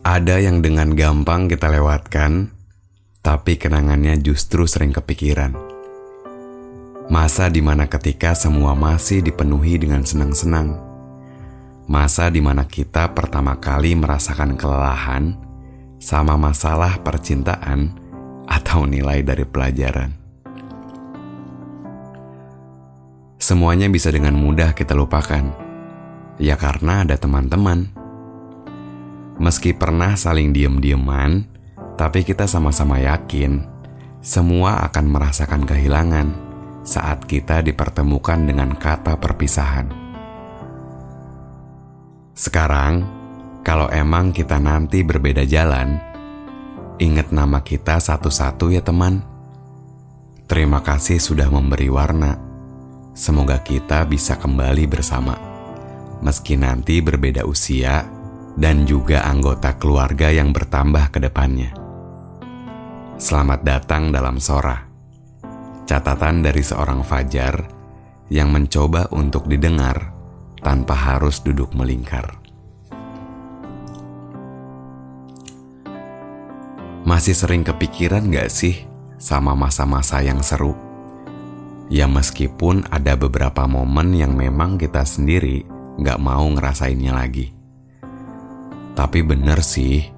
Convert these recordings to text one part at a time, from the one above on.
Ada yang dengan gampang kita lewatkan, tapi kenangannya justru sering kepikiran. Masa di mana ketika semua masih dipenuhi dengan senang-senang, Masa di mana kita pertama kali merasakan kelelahan sama masalah percintaan atau nilai dari pelajaran. Semuanya bisa dengan mudah kita lupakan, ya karena ada teman-teman. Meski pernah saling diem-dieman, tapi kita sama-sama yakin semua akan merasakan kehilangan saat kita dipertemukan dengan kata perpisahan. Sekarang, kalau emang kita nanti berbeda jalan, ingat nama kita satu-satu ya teman. Terima kasih sudah memberi warna. Semoga kita bisa kembali bersama. Meski nanti berbeda usia dan juga anggota keluarga yang bertambah ke depannya. Selamat datang dalam Sora. Catatan dari seorang Fajar yang mencoba untuk didengar tanpa harus duduk melingkar. Masih sering kepikiran gak sih sama masa-masa yang seru? Ya meskipun ada beberapa momen yang memang kita sendiri gak mau ngerasainnya lagi. Tapi bener sih,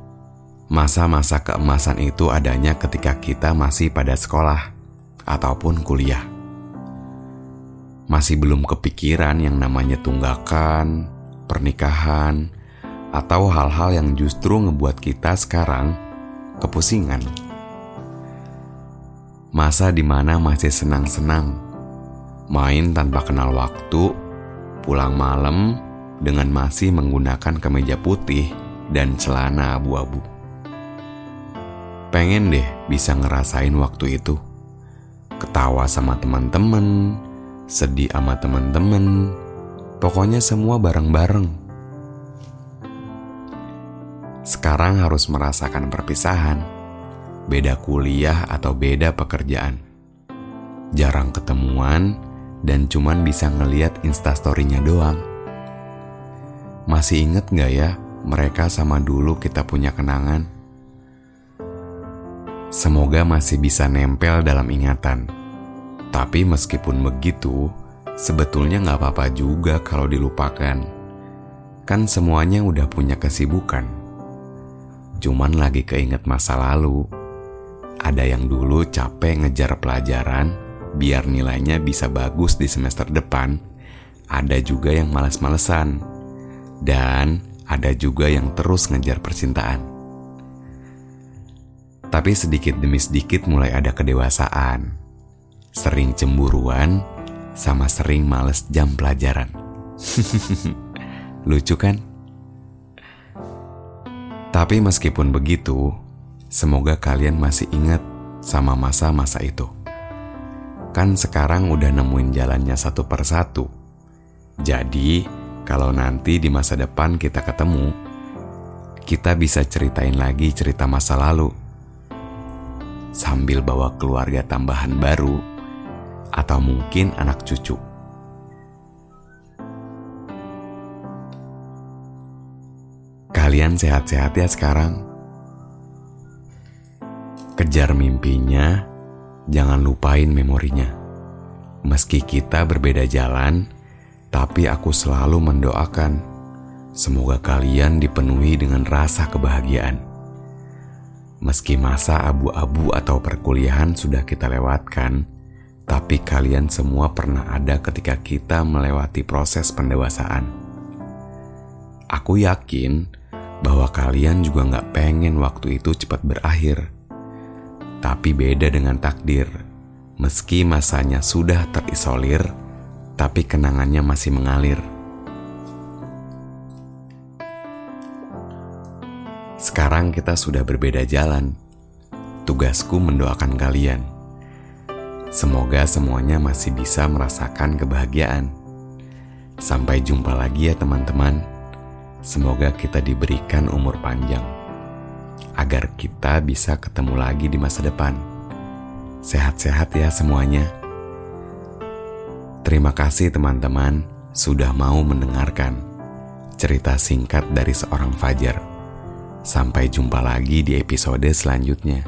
masa-masa keemasan itu adanya ketika kita masih pada sekolah ataupun kuliah masih belum kepikiran yang namanya tunggakan, pernikahan, atau hal-hal yang justru ngebuat kita sekarang kepusingan. Masa di mana masih senang-senang, main tanpa kenal waktu, pulang malam dengan masih menggunakan kemeja putih dan celana abu-abu. Pengen deh bisa ngerasain waktu itu. Ketawa sama teman-teman, sedih sama temen-temen, pokoknya semua bareng-bareng. Sekarang harus merasakan perpisahan, beda kuliah atau beda pekerjaan. Jarang ketemuan dan cuman bisa ngeliat instastorynya doang. Masih inget gak ya mereka sama dulu kita punya kenangan? Semoga masih bisa nempel dalam ingatan tapi meskipun begitu, sebetulnya nggak apa-apa juga kalau dilupakan. Kan semuanya udah punya kesibukan. Cuman lagi keinget masa lalu. Ada yang dulu capek ngejar pelajaran biar nilainya bisa bagus di semester depan. Ada juga yang males-malesan. Dan ada juga yang terus ngejar percintaan. Tapi sedikit demi sedikit mulai ada kedewasaan sering cemburuan, sama sering males jam pelajaran. Lucu kan? Tapi meskipun begitu, semoga kalian masih ingat sama masa-masa itu. Kan sekarang udah nemuin jalannya satu persatu. Jadi, kalau nanti di masa depan kita ketemu, kita bisa ceritain lagi cerita masa lalu. Sambil bawa keluarga tambahan baru atau mungkin anak cucu. Kalian sehat-sehat ya sekarang. Kejar mimpinya, jangan lupain memorinya. Meski kita berbeda jalan, Tapi aku selalu mendoakan semoga kalian dipenuhi dengan rasa kebahagiaan. Meski masa abu-abu atau perkuliahan sudah kita lewatkan, tapi kalian semua pernah ada ketika kita melewati proses pendewasaan. Aku yakin bahwa kalian juga nggak pengen waktu itu cepat berakhir. Tapi beda dengan takdir. Meski masanya sudah terisolir, tapi kenangannya masih mengalir. Sekarang kita sudah berbeda jalan. Tugasku mendoakan kalian. Semoga semuanya masih bisa merasakan kebahagiaan. Sampai jumpa lagi ya teman-teman. Semoga kita diberikan umur panjang agar kita bisa ketemu lagi di masa depan. Sehat-sehat ya semuanya. Terima kasih teman-teman sudah mau mendengarkan cerita singkat dari seorang Fajar. Sampai jumpa lagi di episode selanjutnya.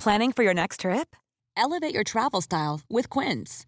Planning for your next trip? Elevate your travel style with Quince.